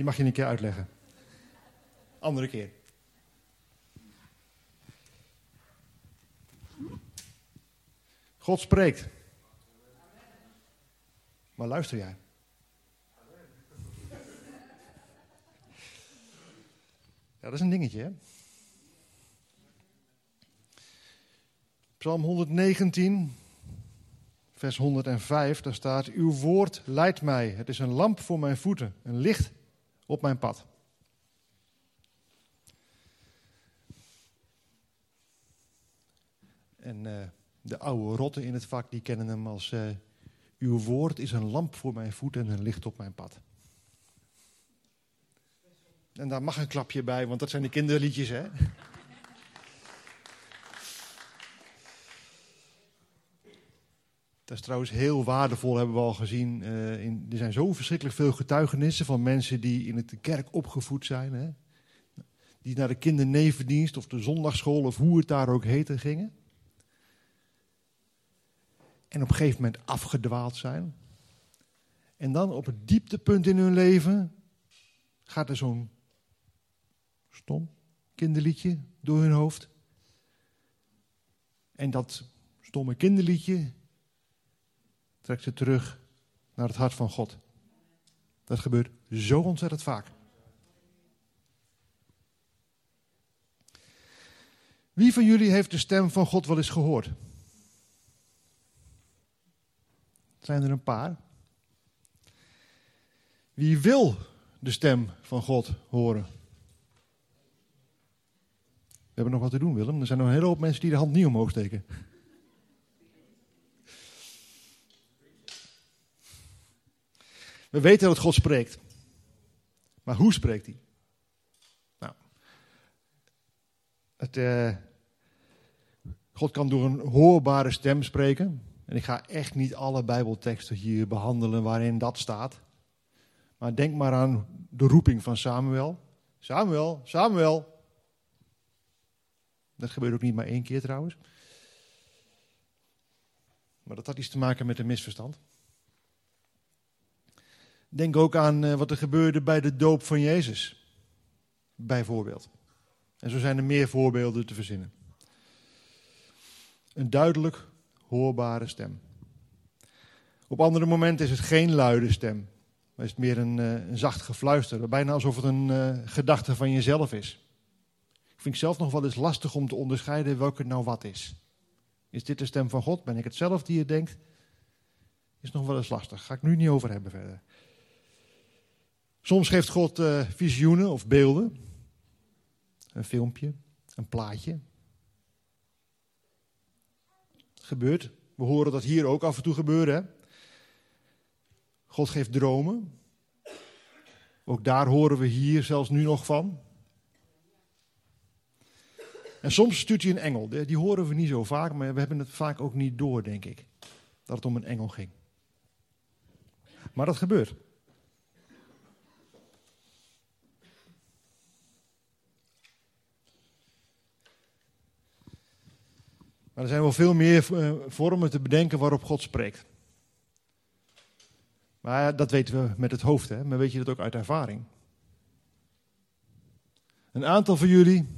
Die mag je een keer uitleggen. Andere keer. God spreekt. Maar luister jij? Ja, dat is een dingetje, hè? Psalm 119, vers 105, daar staat: Uw woord leidt mij. Het is een lamp voor mijn voeten, een licht op mijn pad. En uh, de oude rotten in het vak, die kennen hem als... Uh, uw woord is een lamp voor mijn voeten en een licht op mijn pad. En daar mag een klapje bij, want dat zijn de kinderliedjes, hè? Dat is trouwens heel waardevol, hebben we al gezien. Uh, in, er zijn zo verschrikkelijk veel getuigenissen van mensen die in de kerk opgevoed zijn. Hè? Die naar de kindernevendienst of de zondagschool of hoe het daar ook heette gingen. En op een gegeven moment afgedwaald zijn. En dan op het dieptepunt in hun leven gaat er zo'n stom kinderliedje door hun hoofd. En dat stomme kinderliedje trekt ze terug naar het hart van God. Dat gebeurt zo ontzettend vaak. Wie van jullie heeft de stem van God wel eens gehoord? Zijn er een paar? Wie wil de stem van God horen? We hebben nog wat te doen, Willem. Er zijn nog een hele hoop mensen die de hand niet omhoog steken. We weten dat God spreekt. Maar hoe spreekt hij? Nou, uh, God kan door een hoorbare stem spreken. En ik ga echt niet alle Bijbelteksten hier behandelen waarin dat staat. Maar denk maar aan de roeping van Samuel. Samuel, Samuel. Dat gebeurt ook niet maar één keer trouwens. Maar dat had iets te maken met een misverstand. Denk ook aan eh, wat er gebeurde bij de doop van Jezus. Bijvoorbeeld. En zo zijn er meer voorbeelden te verzinnen. Een duidelijk hoorbare stem. Op andere momenten is het geen luide stem. Maar is het meer een, eh, een zacht gefluister. Bijna alsof het een uh, gedachte van jezelf is. Ik vind het zelf nog wel eens lastig om te onderscheiden welke nou wat is. Is dit de stem van God? Ben ik het zelf die het denkt? Is nog wel eens lastig. Ga ik nu niet over hebben verder. Soms geeft God uh, visioenen of beelden. Een filmpje, een plaatje. Gebeurt. We horen dat hier ook af en toe gebeuren. Hè? God geeft dromen. Ook daar horen we hier zelfs nu nog van. En soms stuurt hij een engel. Die horen we niet zo vaak, maar we hebben het vaak ook niet door, denk ik. Dat het om een engel ging. Maar dat gebeurt. Maar er zijn wel veel meer eh, vormen te bedenken waarop God spreekt. Maar dat weten we met het hoofd, hè? maar weet je dat ook uit ervaring? Een aantal van jullie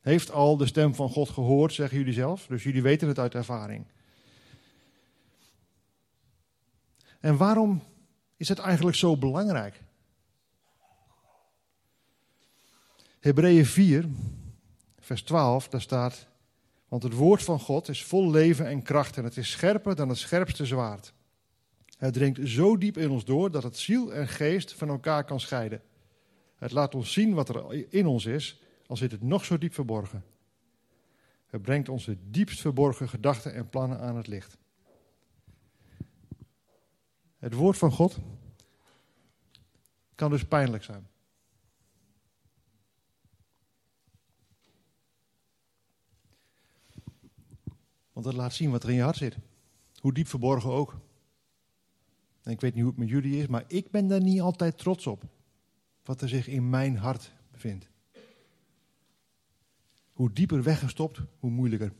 heeft al de stem van God gehoord, zeggen jullie zelf. Dus jullie weten het uit ervaring. En waarom is het eigenlijk zo belangrijk? Hebreeën 4, vers 12, daar staat: want het woord van God is vol leven en kracht en het is scherper dan het scherpste zwaard. Het dringt zo diep in ons door dat het ziel en geest van elkaar kan scheiden. Het laat ons zien wat er in ons is, al zit het nog zo diep verborgen. Het brengt onze diepst verborgen gedachten en plannen aan het licht. Het woord van God kan dus pijnlijk zijn. Want dat laat zien wat er in je hart zit. Hoe diep verborgen ook. En ik weet niet hoe het met jullie is, maar ik ben daar niet altijd trots op. Wat er zich in mijn hart bevindt. Hoe dieper weggestopt, hoe moeilijker.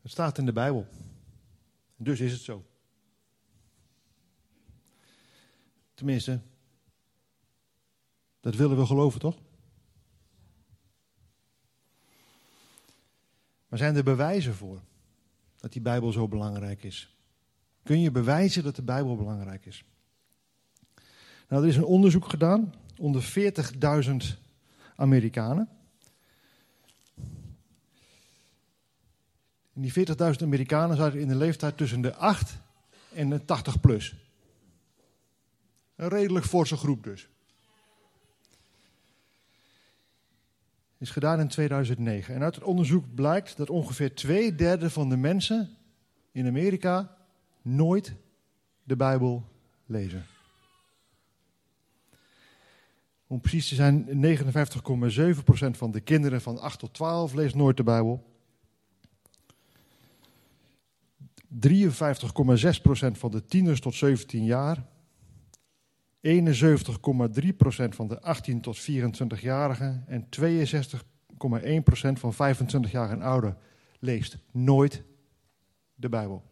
Het staat in de Bijbel. Dus is het zo. Tenminste, dat willen we geloven, toch? Maar zijn er bewijzen voor dat die Bijbel zo belangrijk is? Kun je bewijzen dat de Bijbel belangrijk is? Nou, er is een onderzoek gedaan onder 40.000 Amerikanen. En die 40.000 Amerikanen zaten in de leeftijd tussen de 8 en de 80 plus. Een redelijk forse groep dus. Is gedaan in 2009. En uit het onderzoek blijkt dat ongeveer twee derde van de mensen in Amerika nooit de Bijbel lezen. Om precies te zijn, 59,7% van de kinderen van 8 tot 12 leest nooit de Bijbel. 53,6% van de tieners tot 17 jaar. 71,3% van de 18 tot 24-jarigen. En 62,1% van 25 jaar en ouder leest nooit de Bijbel.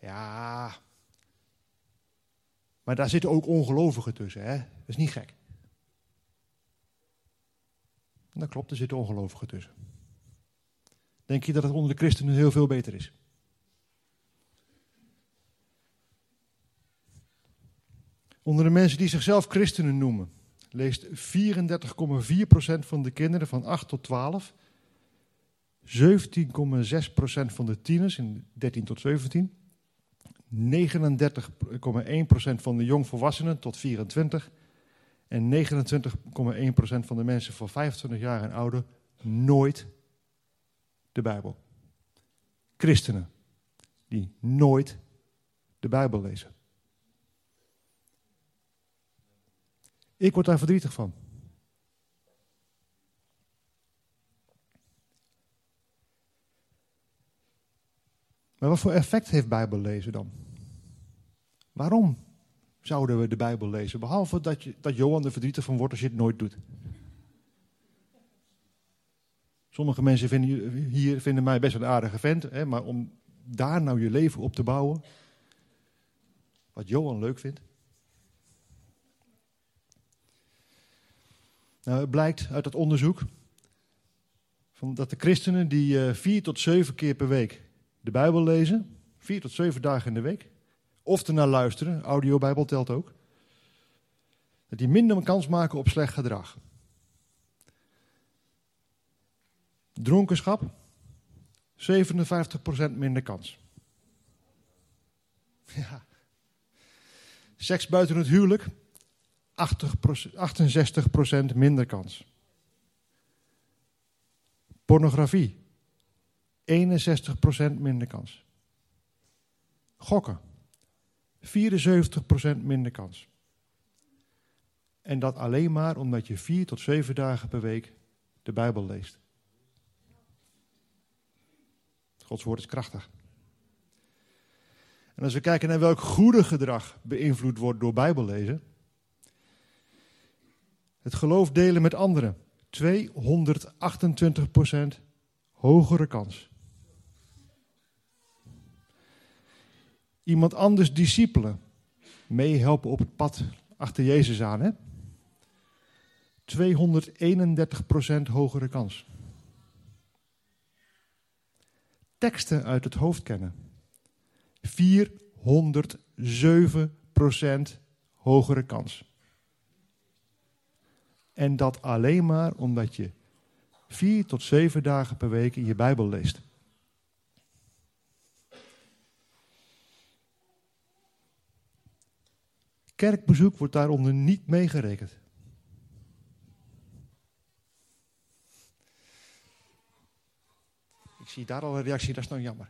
Ja, maar daar zitten ook ongelovigen tussen, hè? Dat is niet gek. Dat klopt, er zitten ongelovigen tussen. Denk je dat het onder de christenen heel veel beter is? Onder de mensen die zichzelf christenen noemen, leest 34,4% van de kinderen van 8 tot 12, 17,6% van de tieners in 13 tot 17, 39,1% van de jongvolwassenen tot 24 en 29,1% van de mensen van 25 jaar en ouder nooit de Bijbel. Christenen die nooit de Bijbel lezen. Ik word daar verdrietig van. Maar wat voor effect heeft Bijbel lezen dan? Waarom zouden we de Bijbel lezen? Behalve dat, je, dat Johan er verdrietig van wordt als je het nooit doet. Sommige mensen vinden, hier vinden mij best een aardige vent, hè, maar om daar nou je leven op te bouwen, wat Johan leuk vindt. Nou, het blijkt uit dat onderzoek van dat de christenen die uh, vier tot zeven keer per week de Bijbel lezen, vier tot zeven dagen in de week, of ernaar luisteren, audiobijbel telt ook, dat die minder kans maken op slecht gedrag. Dronkenschap, 57% minder kans. Ja. Seks buiten het huwelijk, 68% minder kans. Pornografie, 61% minder kans. Gokken, 74% minder kans. En dat alleen maar omdat je vier tot zeven dagen per week de Bijbel leest. Gods woord is krachtig. En als we kijken naar welk goede gedrag beïnvloed wordt door Bijbellezen. Het geloof delen met anderen. 228% hogere kans. Iemand anders discipelen. Meehelpen op het pad achter Jezus aan. Hè? 231% hogere kans. Teksten uit het hoofd kennen. 407% hogere kans. En dat alleen maar omdat je vier tot zeven dagen per week in je Bijbel leest. Kerkbezoek wordt daaronder niet meegerekend. Ik zie daar al een reactie, dat is nou jammer.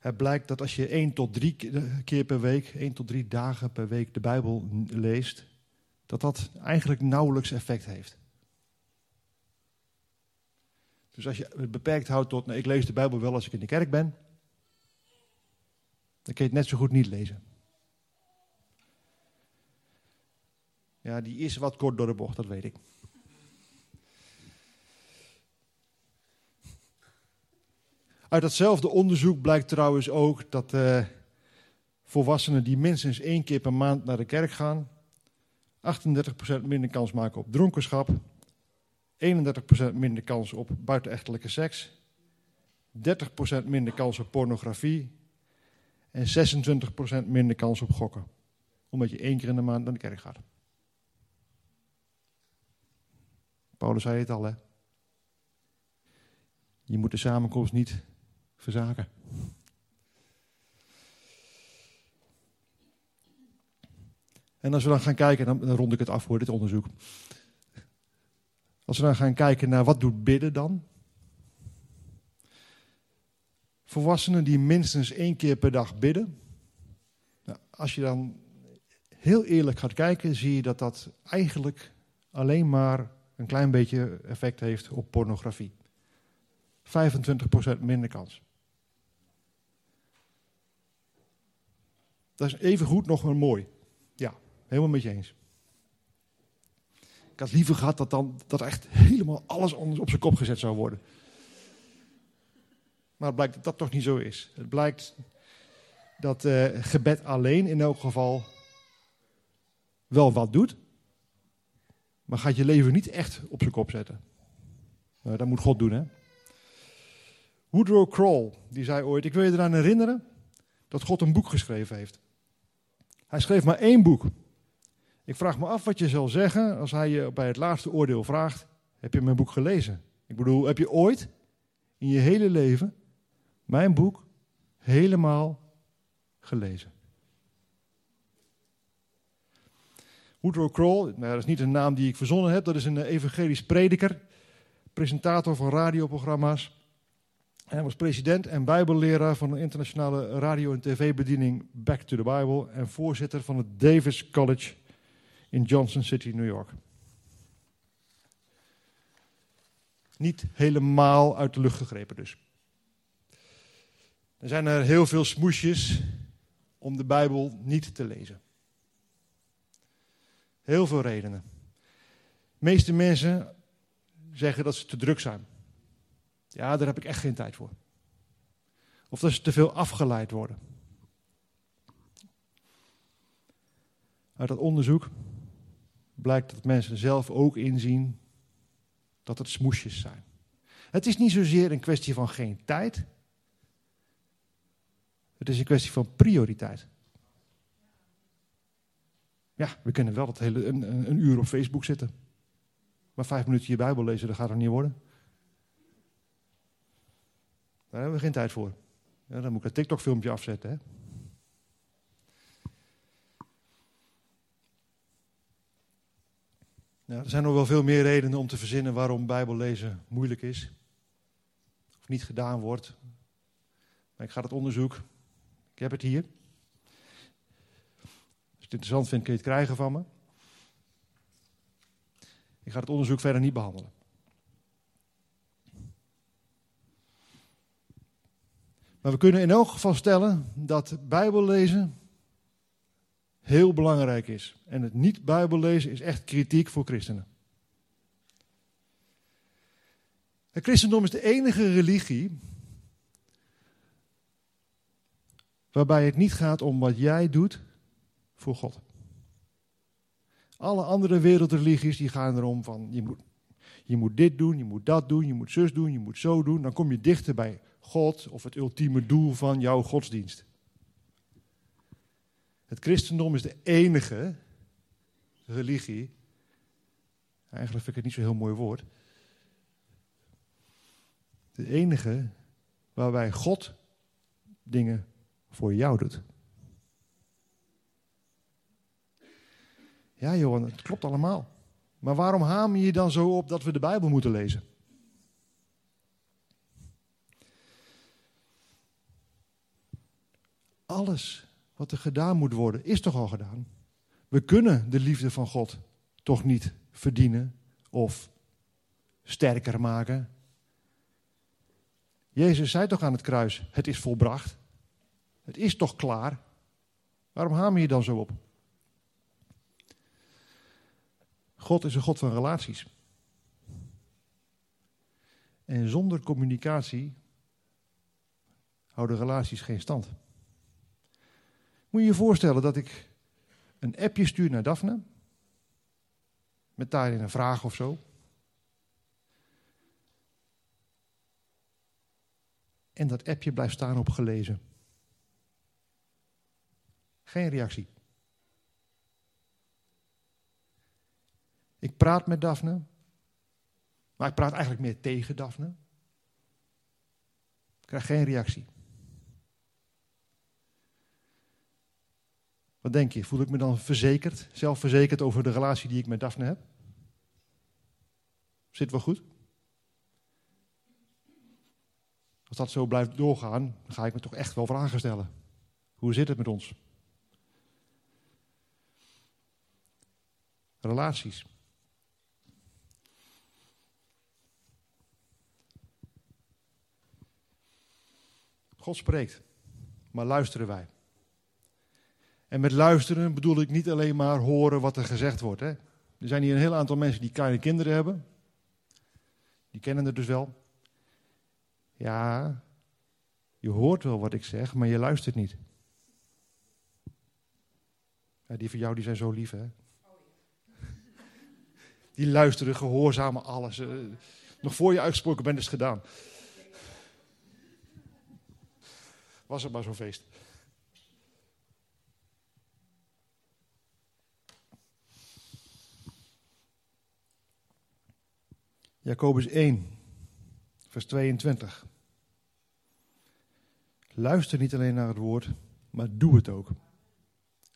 Het blijkt dat als je één tot drie keer per week, één tot drie dagen per week de Bijbel leest, dat dat eigenlijk nauwelijks effect heeft. Dus als je het beperkt houdt tot, nou, ik lees de Bijbel wel als ik in de kerk ben, dan kun je het net zo goed niet lezen. Ja, die is wat kort door de bocht, dat weet ik. Uit datzelfde onderzoek blijkt trouwens ook dat uh, volwassenen die minstens één keer per maand naar de kerk gaan, 38% minder kans maken op dronkenschap, 31% minder kans op buitenechtelijke seks, 30% minder kans op pornografie en 26% minder kans op gokken. Omdat je één keer in de maand naar de kerk gaat. Paulus zei het al, hè. Je moet de samenkomst niet verzaken. En als we dan gaan kijken, dan, rond ik het af voor dit onderzoek. Als we dan gaan kijken naar wat doet bidden dan? Volwassenen die minstens één keer per dag bidden. Nou, als je dan heel eerlijk gaat kijken, zie je dat dat eigenlijk alleen maar een klein beetje effect heeft op pornografie. 25% minder kans. Dat is even goed nog maar mooi. Ja, helemaal met je eens. Ik had liever gehad dat dan dat echt helemaal alles anders op zijn kop gezet zou worden. Maar het blijkt dat dat toch niet zo is. Het blijkt dat uh, gebed alleen in elk geval wel wat doet, maar gaat je leven niet echt op zijn kop zetten. Nou, dat moet God doen, hè? Woodrow Kroll, die zei ooit, ik wil je eraan herinneren dat God een boek geschreven heeft. Hij schreef maar één boek. Ik vraag me af wat je zal zeggen als hij je bij het laatste oordeel vraagt: Heb je mijn boek gelezen? Ik bedoel, heb je ooit in je hele leven mijn boek helemaal gelezen? Woodrow Kroll, nou, dat is niet een naam die ik verzonnen heb, dat is een evangelisch prediker, presentator van radioprogramma's. Hij was president en bijbelleraar van de internationale radio- en tv-bediening Back to the Bible en voorzitter van het Davis College in Johnson City, New York. Niet helemaal uit de lucht gegrepen dus. Er zijn er heel veel smoesjes om de Bijbel niet te lezen. Heel veel redenen. De meeste mensen zeggen dat ze te druk zijn. Ja, daar heb ik echt geen tijd voor. Of dat ze te veel afgeleid worden. Uit dat onderzoek blijkt dat mensen zelf ook inzien dat het smoesjes zijn. Het is niet zozeer een kwestie van geen tijd. Het is een kwestie van prioriteit. Ja, we kunnen wel het hele, een, een uur op Facebook zitten. Maar vijf minuten je Bijbel lezen, dat gaat er niet worden. Daar hebben we geen tijd voor. Ja, dan moet ik een TikTok-filmpje afzetten. Hè? Er zijn nog wel veel meer redenen om te verzinnen waarom Bijbellezen moeilijk is. Of niet gedaan wordt. Maar ik ga het onderzoek. Ik heb het hier. Als je het interessant vindt, kun je het krijgen van me. Ik ga het onderzoek verder niet behandelen. Maar we kunnen in elk geval stellen dat Bijbellezen heel belangrijk is. En het niet Bijbellezen is echt kritiek voor christenen. Het christendom is de enige religie waarbij het niet gaat om wat jij doet voor God. Alle andere wereldreligies die gaan erom van je moet, je moet dit doen, je moet dat doen, je moet zus doen, je moet zo doen. Dan kom je dichter bij God of het ultieme doel van jouw godsdienst. Het christendom is de enige religie, eigenlijk vind ik het niet zo'n heel mooi woord, de enige waarbij God dingen voor jou doet. Ja, Johan, het klopt allemaal. Maar waarom hamer je dan zo op dat we de Bijbel moeten lezen? Alles wat er gedaan moet worden, is toch al gedaan? We kunnen de liefde van God toch niet verdienen of sterker maken? Jezus zei toch aan het kruis: Het is volbracht. Het is toch klaar? Waarom hamer je dan zo op? God is een God van relaties. En zonder communicatie houden relaties geen stand. Moet je je voorstellen dat ik een appje stuur naar Daphne, met daarin een vraag of zo. En dat appje blijft staan op gelezen. Geen reactie. Ik praat met Daphne, maar ik praat eigenlijk meer tegen Daphne. Ik krijg geen reactie. Wat denk je? Voel ik me dan verzekerd, zelfverzekerd over de relatie die ik met Daphne heb? Zit wel goed? Als dat zo blijft doorgaan, dan ga ik me toch echt wel vragen stellen. Hoe zit het met ons? Relaties. God spreekt, maar luisteren wij. En met luisteren bedoel ik niet alleen maar horen wat er gezegd wordt. Hè. Er zijn hier een heel aantal mensen die kleine kinderen hebben. Die kennen het dus wel. Ja, je hoort wel wat ik zeg, maar je luistert niet. Ja, die van jou die zijn zo lief, hè? Die luisteren, gehoorzamen alles. Eh, nog voor je uitgesproken bent is het gedaan. Was het maar zo'n feest. Jacobus 1, vers 22. Luister niet alleen naar het woord, maar doe het ook.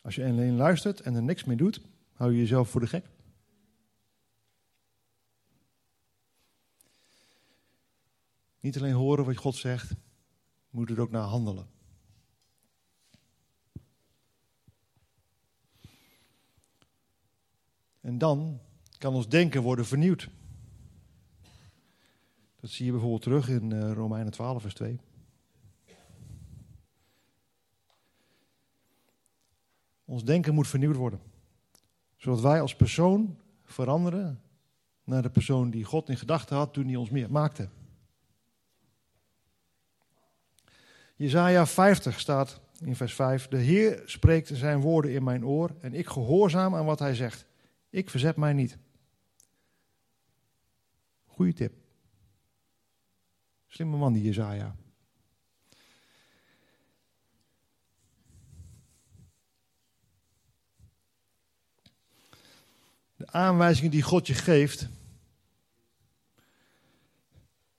Als je alleen luistert en er niks mee doet, hou je jezelf voor de gek. Niet alleen horen wat God zegt, moet er ook naar handelen. En dan kan ons denken worden vernieuwd. Dat zie je bijvoorbeeld terug in uh, Romeinen 12, vers 2. Ons denken moet vernieuwd worden. Zodat wij als persoon veranderen naar de persoon die God in gedachten had toen hij ons meer maakte. Jezaja 50 staat in vers 5. De Heer spreekt zijn woorden in mijn oor en ik gehoorzaam aan wat hij zegt. Ik verzet mij niet. Goeie tip. Slimme man die Jezaja. De aanwijzingen die God je geeft,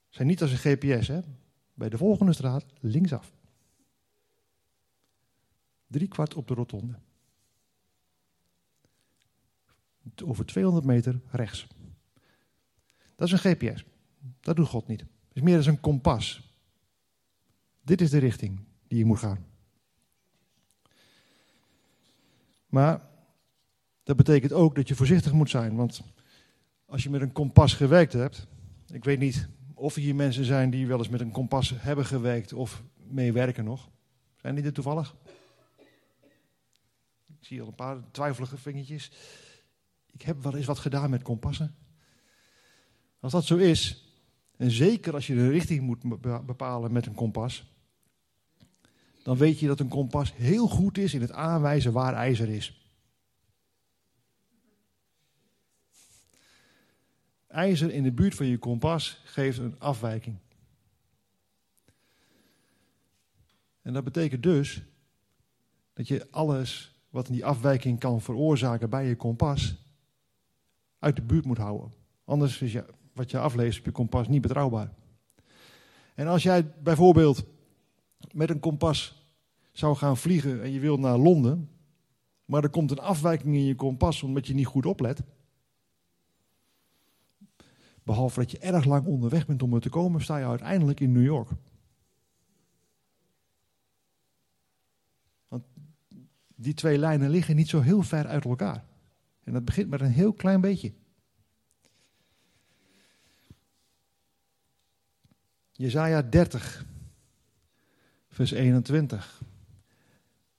zijn niet als een GPS. Hè? Bij de volgende straat linksaf. Drie kwart op de rotonde. Over 200 meter rechts. Dat is een GPS. Dat doet God niet. Is meer als een kompas. Dit is de richting die je moet gaan. Maar dat betekent ook dat je voorzichtig moet zijn. Want als je met een kompas gewerkt hebt. Ik weet niet of er hier mensen zijn die wel eens met een kompas hebben gewerkt of meewerken nog. Zijn die er toevallig? Ik zie al een paar twijfelige vingertjes. Ik heb wel eens wat gedaan met kompassen. Als dat zo is, en zeker als je de richting moet bepalen met een kompas, dan weet je dat een kompas heel goed is in het aanwijzen waar ijzer is. ijzer in de buurt van je kompas geeft een afwijking. En dat betekent dus dat je alles wat die afwijking kan veroorzaken bij je kompas uit de buurt moet houden. Anders is je, wat je afleest op je kompas niet betrouwbaar. En als jij bijvoorbeeld met een kompas zou gaan vliegen en je wilt naar Londen, maar er komt een afwijking in je kompas omdat je niet goed oplet, Behalve dat je erg lang onderweg bent om er te komen, sta je uiteindelijk in New York. Want die twee lijnen liggen niet zo heel ver uit elkaar. En dat begint met een heel klein beetje. Jezaja 30, vers 21.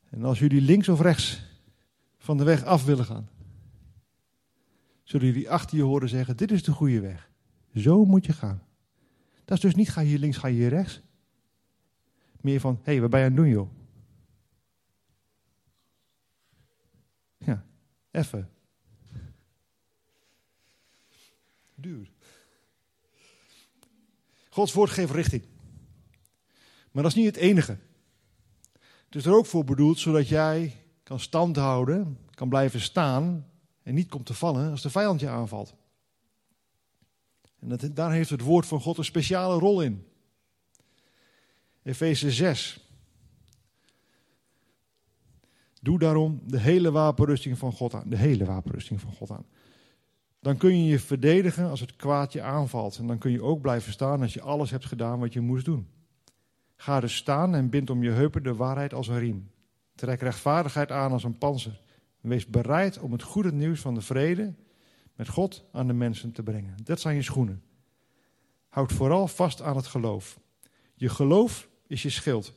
En als jullie links of rechts van de weg af willen gaan, zullen jullie achter je horen zeggen: Dit is de goede weg. Zo moet je gaan. Dat is dus niet ga je hier links, ga je hier rechts. Meer van: Hé, hey, wat ben je aan doen, joh? Ja, even. Duur. Gods woord geeft richting. Maar dat is niet het enige. Het is er ook voor bedoeld zodat jij kan standhouden, kan blijven staan en niet komt te vallen als de vijand je aanvalt. En dat, daar heeft het woord van God een speciale rol in. Efeze 6. Doe daarom de hele wapenrusting van God aan. De hele wapenrusting van God aan. Dan kun je je verdedigen als het kwaad je aanvalt. En dan kun je ook blijven staan als je alles hebt gedaan wat je moest doen. Ga dus staan en bind om je heupen de waarheid als een riem. Trek rechtvaardigheid aan als een panzer. Wees bereid om het goede nieuws van de vrede met God aan de mensen te brengen. Dat zijn je schoenen. Houd vooral vast aan het geloof. Je geloof is je schild.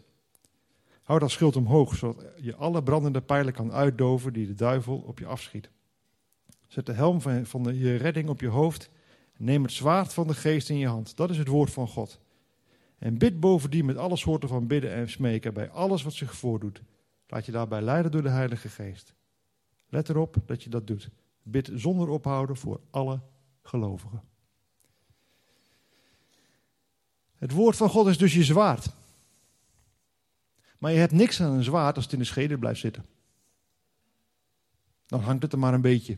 Houd dat schild omhoog, zodat je alle brandende pijlen kan uitdoven die de duivel op je afschiet. Zet de helm van de, je redding op je hoofd. Neem het zwaard van de geest in je hand. Dat is het woord van God. En bid bovendien met alle soorten van bidden en smeken bij alles wat zich voordoet. Laat je daarbij leiden door de Heilige Geest. Let erop dat je dat doet. Bid zonder ophouden voor alle gelovigen. Het woord van God is dus je zwaard. Maar je hebt niks aan een zwaard als het in de schede blijft zitten. Dan hangt het er maar een beetje.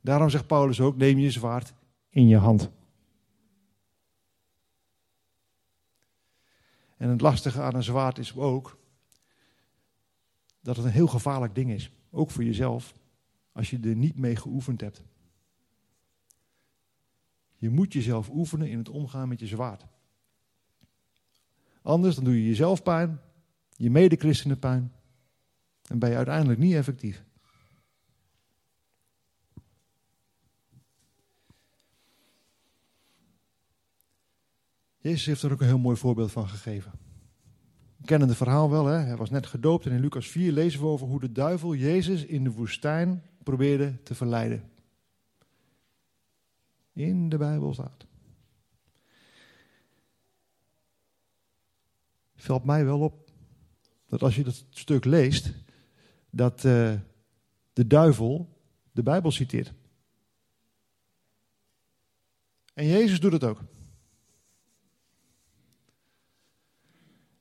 Daarom zegt Paulus ook: neem je zwaard in je hand. En het lastige aan een zwaard is ook dat het een heel gevaarlijk ding is. Ook voor jezelf, als je er niet mee geoefend hebt. Je moet jezelf oefenen in het omgaan met je zwaard. Anders dan doe je jezelf pijn, je medechristenen pijn. En ben je uiteindelijk niet effectief. Jezus heeft er ook een heel mooi voorbeeld van gegeven. We kennen het verhaal wel, hè? hij was net gedoopt en in Lucas 4 lezen we over hoe de duivel Jezus in de woestijn probeerde te verleiden. In de Bijbel staat. Valt mij wel op dat als je dat stuk leest, dat uh, de duivel de Bijbel citeert. En Jezus doet het ook.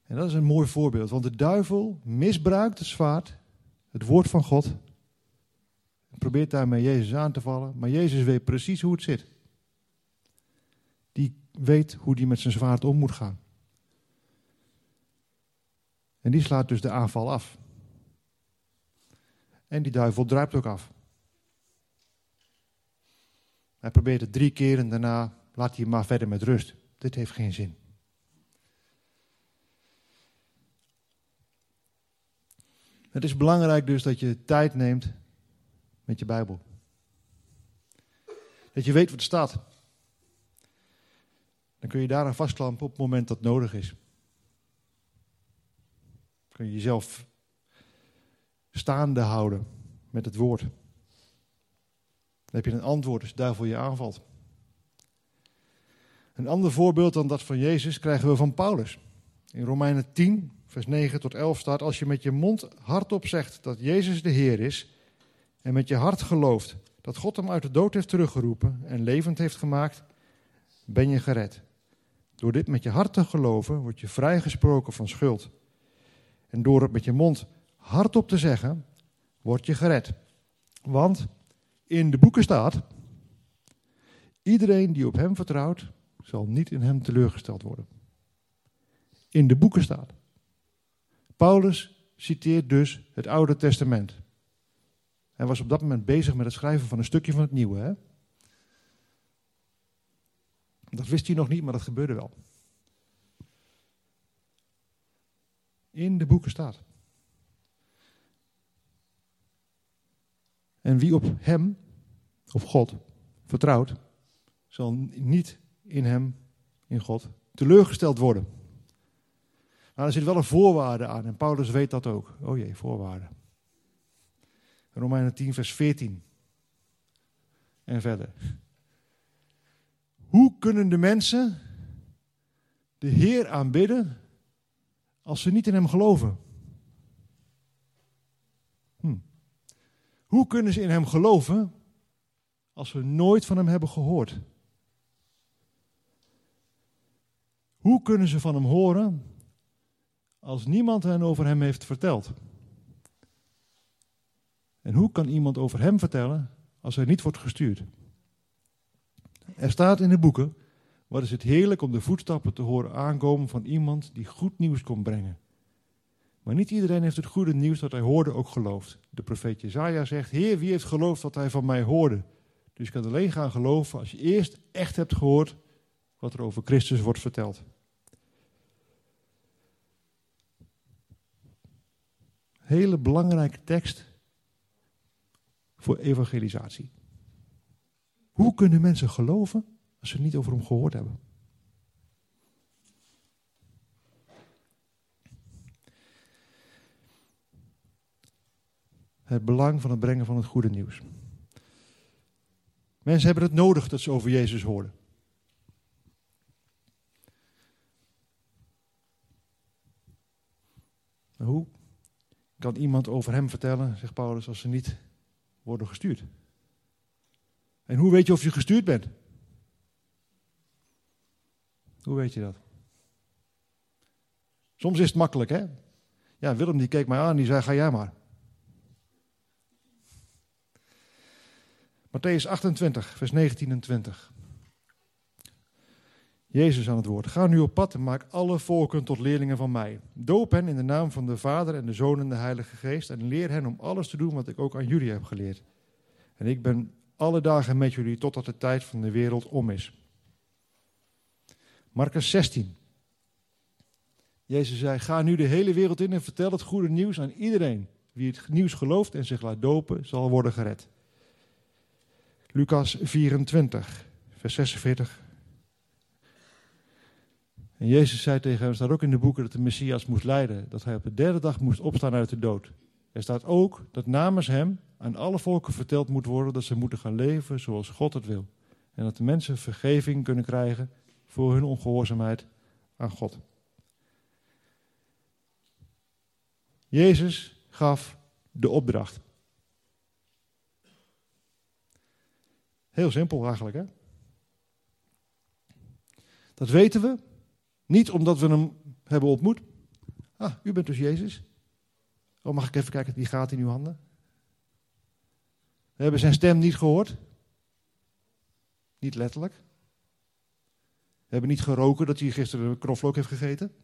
En dat is een mooi voorbeeld, want de duivel misbruikt het zwaard, het woord van God, en probeert daarmee Jezus aan te vallen, maar Jezus weet precies hoe het zit. Die weet hoe hij met zijn zwaard om moet gaan. En die slaat dus de aanval af. En die duivel druipt ook af. Hij probeert het drie keer en daarna laat hij hem maar verder met rust. Dit heeft geen zin. Het is belangrijk dus dat je tijd neemt met je Bijbel. Dat je weet wat er staat. Dan kun je daaraan vastklampen op het moment dat nodig is. Kun je jezelf staande houden met het woord. Dan heb je een antwoord als de duivel je aanvalt. Een ander voorbeeld dan dat van Jezus krijgen we van Paulus. In Romeinen 10, vers 9 tot 11 staat: Als je met je mond hardop zegt dat Jezus de Heer is. en met je hart gelooft dat God hem uit de dood heeft teruggeroepen en levend heeft gemaakt, ben je gered. Door dit met je hart te geloven, word je vrijgesproken van schuld. En door het met je mond hardop te zeggen, word je gered. Want in de boeken staat: iedereen die op hem vertrouwt, zal niet in hem teleurgesteld worden in de boeken staat. Paulus citeert dus het Oude Testament. Hij was op dat moment bezig met het schrijven van een stukje van het Nieuwe. Hè? Dat wist hij nog niet, maar dat gebeurde wel. In de boeken staat. En wie op hem, of God, vertrouwt, zal niet in hem, in God, teleurgesteld worden. Maar er zit wel een voorwaarde aan. En Paulus weet dat ook. Oh jee, voorwaarde. Romeinen 10, vers 14. En verder. Hoe kunnen de mensen de Heer aanbidden als ze niet in Hem geloven? Hm. Hoe kunnen ze in Hem geloven als ze nooit van Hem hebben gehoord? Hoe kunnen ze van Hem horen als niemand hen over Hem heeft verteld? En hoe kan iemand over Hem vertellen als hij niet wordt gestuurd? Er staat in de boeken, wat is het heerlijk om de voetstappen te horen aankomen van iemand die goed nieuws komt brengen. Maar niet iedereen heeft het goede nieuws dat hij hoorde ook geloofd. De profeet Jezaja zegt, Heer, wie heeft geloofd wat hij van mij hoorde? Dus je kan alleen gaan geloven als je eerst echt hebt gehoord wat er over Christus wordt verteld. Hele belangrijke tekst voor evangelisatie. Hoe kunnen mensen geloven als ze niet over hem gehoord hebben? Het belang van het brengen van het goede nieuws. Mensen hebben het nodig dat ze over Jezus horen. Hoe kan iemand over hem vertellen, zegt Paulus, als ze niet worden gestuurd? En hoe weet je of je gestuurd bent? Hoe weet je dat? Soms is het makkelijk, hè? Ja, Willem die keek mij aan die zei, ga jij maar. Matthäus 28, vers 19 en 20. Jezus aan het woord. Ga nu op pad en maak alle volken tot leerlingen van mij. Doop hen in de naam van de Vader en de Zoon en de Heilige Geest. En leer hen om alles te doen wat ik ook aan jullie heb geleerd. En ik ben alle dagen met jullie totdat de tijd van de wereld om is. Marcus 16. Jezus zei: Ga nu de hele wereld in en vertel het goede nieuws aan iedereen. Wie het nieuws gelooft en zich laat dopen, zal worden gered. Lucas 24, vers 46. En Jezus zei tegen hem, staat ook in de boeken dat de Messias moest lijden, dat hij op de derde dag moest opstaan uit de dood. Er staat ook dat namens hem aan alle volken verteld moet worden dat ze moeten gaan leven zoals God het wil. En dat de mensen vergeving kunnen krijgen voor hun ongehoorzaamheid aan God. Jezus gaf de opdracht. Heel simpel eigenlijk, hè? Dat weten we. Niet omdat we hem hebben ontmoet. Ah, u bent dus Jezus. Oh, mag ik even kijken, wie gaat in uw handen? We hebben zijn stem niet gehoord. Niet letterlijk. We hebben niet geroken dat hij gisteren een knoflook heeft gegeten.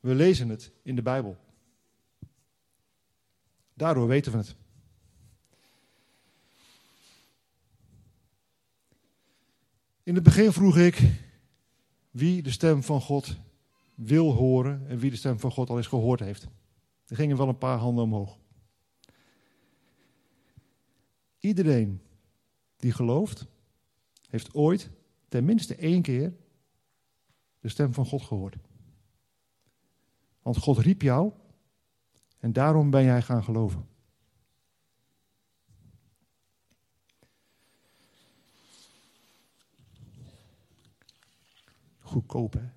We lezen het in de Bijbel. Daardoor weten we het. In het begin vroeg ik wie de stem van God wil horen en wie de stem van God al eens gehoord heeft. Er gingen wel een paar handen omhoog. Iedereen die gelooft, heeft ooit tenminste één keer de stem van God gehoord. Want God riep jou en daarom ben jij gaan geloven. Goedkoop, hè?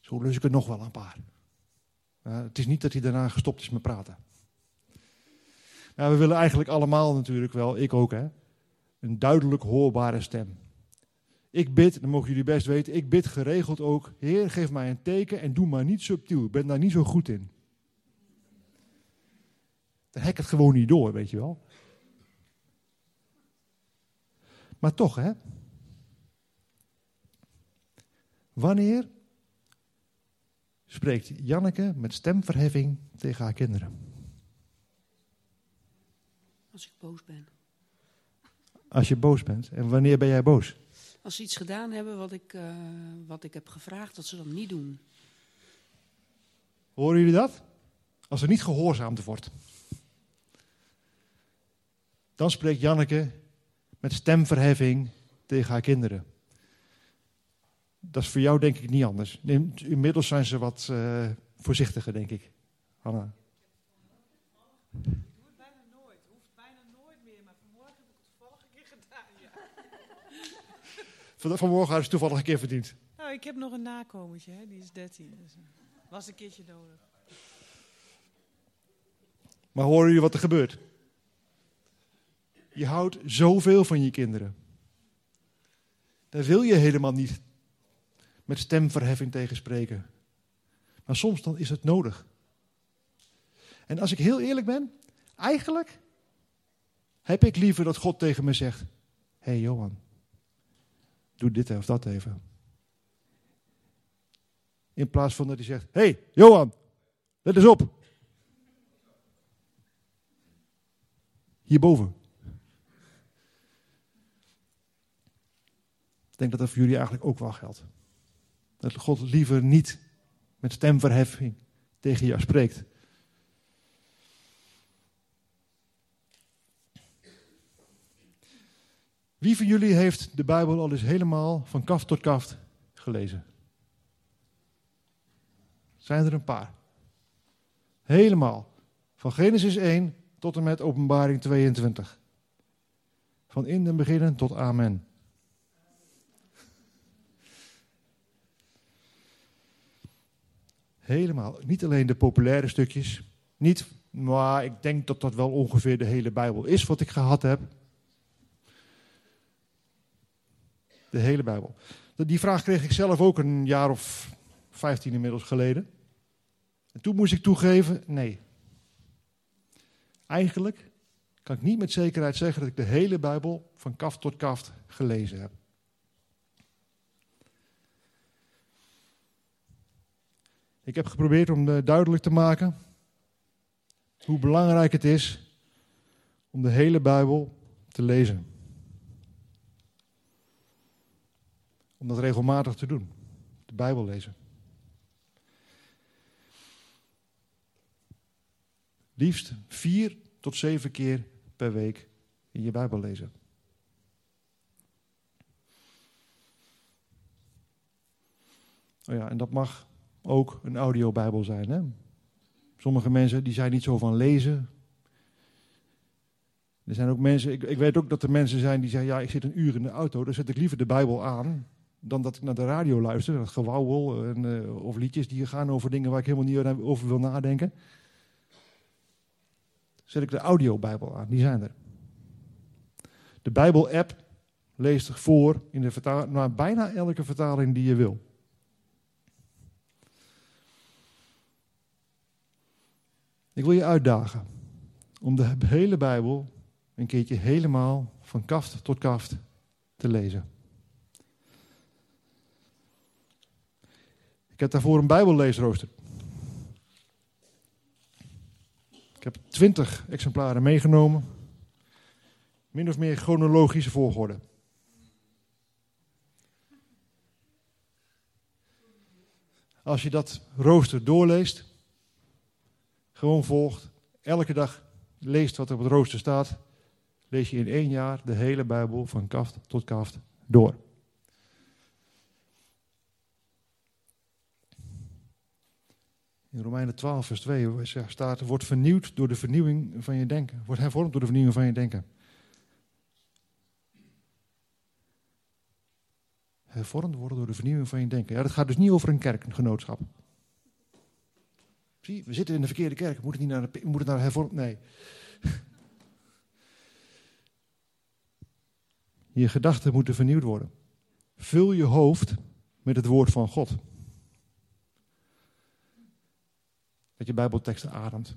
Zo lus ik er nog wel een paar. het is niet dat hij daarna gestopt is met praten. We willen eigenlijk allemaal natuurlijk wel, ik ook hè, een duidelijk hoorbare stem. Ik bid, dan mogen jullie best weten, ik bid geregeld ook, Heer geef mij een teken en doe maar niet subtiel, ik ben daar niet zo goed in. Dan hek het gewoon niet door, weet je wel. Maar toch hè, wanneer spreekt Janneke met stemverheffing tegen haar kinderen? Als ik boos ben. Als je boos bent. En wanneer ben jij boos? Als ze iets gedaan hebben wat ik, uh, wat ik heb gevraagd, dat ze dat niet doen. Horen jullie dat? Als er niet gehoorzaamd wordt. Dan spreekt Janneke met stemverheffing tegen haar kinderen. Dat is voor jou denk ik niet anders. Inmiddels zijn ze wat uh, voorzichtiger, denk ik. Hanna. Ik doe het bijna nooit. Het hoeft bijna nooit meer. Maar vanmorgen heb ik het toevallig keer gedaan. Ja. vanmorgen hadden ze toevallig een keer verdiend. Nou, ik heb nog een nakomertje. Hè? Die is 13. Dus, eh, was een keertje nodig. Maar horen jullie wat er gebeurt? Je houdt zoveel van je kinderen. Daar wil je helemaal niet met stemverheffing tegen spreken. Maar soms dan is het nodig. En als ik heel eerlijk ben, eigenlijk heb ik liever dat God tegen me zegt: Hé hey Johan, doe dit of dat even. In plaats van dat hij zegt: Hé hey Johan, let eens op. Hierboven. Ik denk dat dat voor jullie eigenlijk ook wel geldt. Dat God liever niet met stemverheffing tegen jou spreekt. Wie van jullie heeft de Bijbel al eens helemaal van kaft tot kaft gelezen? Zijn er een paar? Helemaal. Van Genesis 1 tot en met Openbaring 22. Van in den beginnen tot amen. Helemaal. Niet alleen de populaire stukjes. Niet, maar ik denk dat dat wel ongeveer de hele Bijbel is wat ik gehad heb. De hele Bijbel. Die vraag kreeg ik zelf ook een jaar of vijftien inmiddels geleden. En toen moest ik toegeven, nee. Eigenlijk kan ik niet met zekerheid zeggen dat ik de hele Bijbel van kaft tot kaft gelezen heb. Ik heb geprobeerd om eh, duidelijk te maken hoe belangrijk het is om de hele Bijbel te lezen. Om dat regelmatig te doen. De Bijbel lezen. Liefst vier tot zeven keer per week in je Bijbel lezen. Oh ja, en dat mag ook een audiobijbel zijn. Hè? Sommige mensen die zijn niet zo van lezen. Er zijn ook mensen, ik, ik weet ook dat er mensen zijn die zeggen, ja, ik zit een uur in de auto, dan zet ik liever de Bijbel aan dan dat ik naar de radio luister, dat gewauwel en, uh, of liedjes die gaan over dingen waar ik helemaal niet over wil nadenken. Zet ik de audiobijbel aan, die zijn er. De Bijbel-app leest voor in de vertaling, naar bijna elke vertaling die je wil. Ik wil je uitdagen om de hele Bijbel een keertje helemaal van kaft tot kaft te lezen. Ik heb daarvoor een Bijbelleesrooster. Ik heb twintig exemplaren meegenomen. Min of meer chronologische volgorde. Als je dat rooster doorleest, gewoon volgt, elke dag leest wat er op het rooster staat, lees je in één jaar de hele Bijbel van kaft tot kaft door. In Romeinen 12, vers 2 staat: wordt vernieuwd door de vernieuwing van je denken. Wordt hervormd door de vernieuwing van je denken. Hervormd worden door de vernieuwing van je denken. Ja, dat gaat dus niet over een kerkgenootschap. Zie, we zitten in de verkeerde kerk. Moet het niet naar, de, moet naar hervormd? Nee. Je gedachten moeten vernieuwd worden. Vul je hoofd met het woord van God. Dat je Bijbelteksten ademt.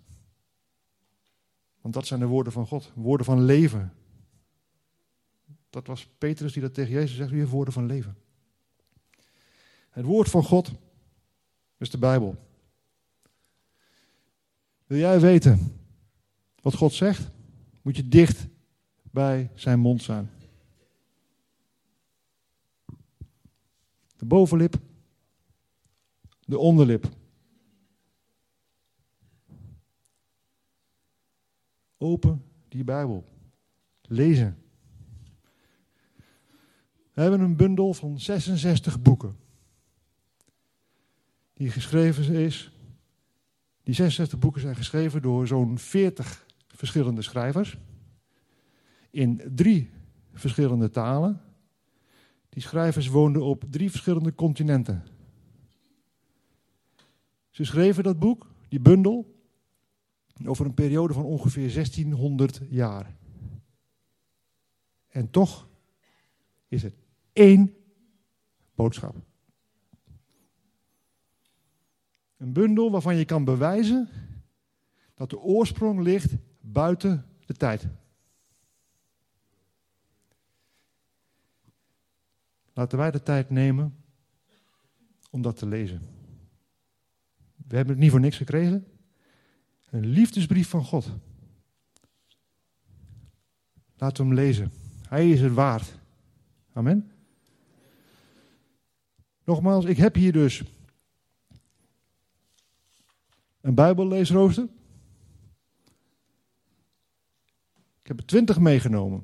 Want dat zijn de woorden van God. Woorden van leven. Dat was Petrus die dat tegen Jezus zegt. Heeft woorden van leven. Het woord van God is de Bijbel. Wil jij weten wat God zegt? Moet je dicht bij zijn mond zijn. De bovenlip, de onderlip. Open die Bijbel. Lezen. We hebben een bundel van 66 boeken. Die geschreven is. Die 66 boeken zijn geschreven door zo'n 40 verschillende schrijvers. In drie verschillende talen. Die schrijvers woonden op drie verschillende continenten. Ze schreven dat boek, die bundel, over een periode van ongeveer 1600 jaar. En toch is het één boodschap. Een bundel waarvan je kan bewijzen dat de oorsprong ligt buiten de tijd. Laten wij de tijd nemen om dat te lezen. We hebben het niet voor niks gekregen. Een liefdesbrief van God. Laten we hem lezen. Hij is het waard. Amen. Nogmaals, ik heb hier dus een Bijbelleesrooster. Ik heb er twintig meegenomen.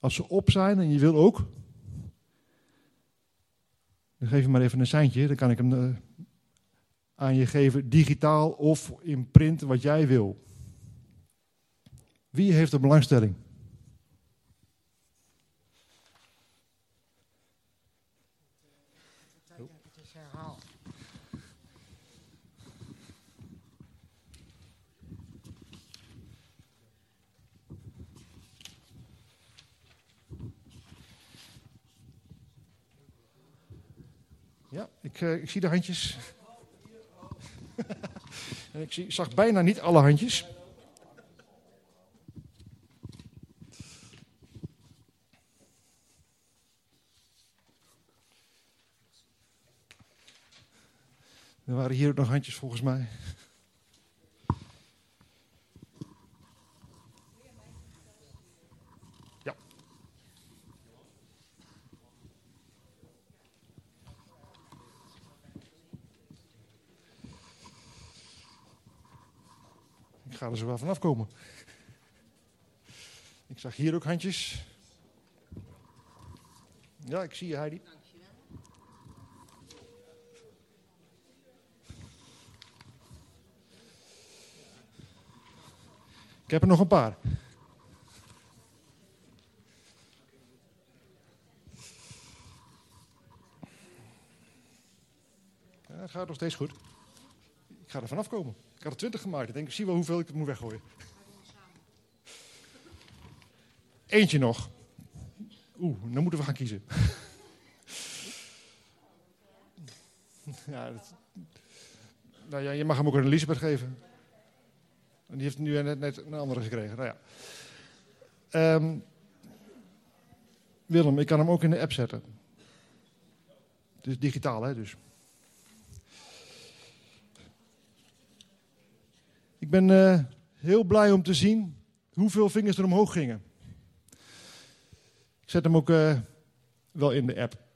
Als ze op zijn en je wil ook, dan geef je maar even een seintje. Dan kan ik hem uh, aan je geven, digitaal of in print, wat jij wil. Wie heeft er belangstelling? Ja, ik, uh, ik zie de handjes. ik zie, zag bijna niet alle handjes. Er waren hier ook nog handjes volgens mij. Ga er zo wel vanaf komen. Ik zag hier ook handjes. Ja, ik zie je, Heidi. Ik heb er nog een paar. Het gaat nog steeds goed. Ik ga er vanaf komen. Ik had er twintig gemaakt. Ik denk, ik zie wel hoeveel ik het moet weggooien. Eentje nog. Oeh, dan moeten we gaan kiezen. ja, nou ja, je mag hem ook aan Elisabeth geven. En die heeft nu net, net een andere gekregen. Nou ja. Um, Willem, ik kan hem ook in de app zetten. Het is digitaal, hè, dus. Ik ben uh, heel blij om te zien hoeveel vingers er omhoog gingen. Ik zet hem ook uh, wel in de app.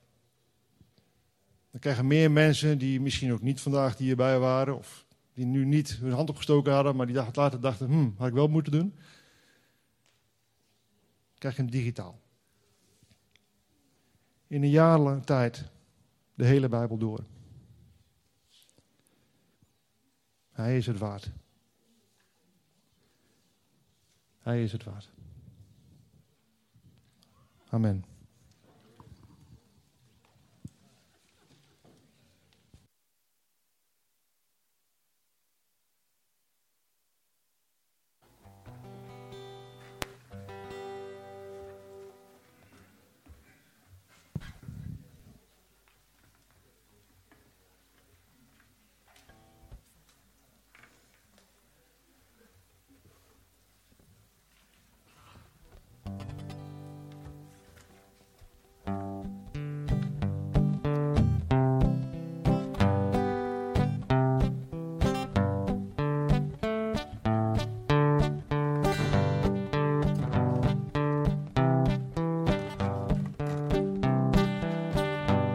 Dan krijgen meer mensen die misschien ook niet vandaag hierbij waren, of die nu niet hun hand opgestoken hadden, maar die later dachten, hmm, had ik wel moeten doen. Krijg je hem digitaal. In een jaar lang tijd de hele Bijbel door. Hij is het waard. Hij is het waard. Amen.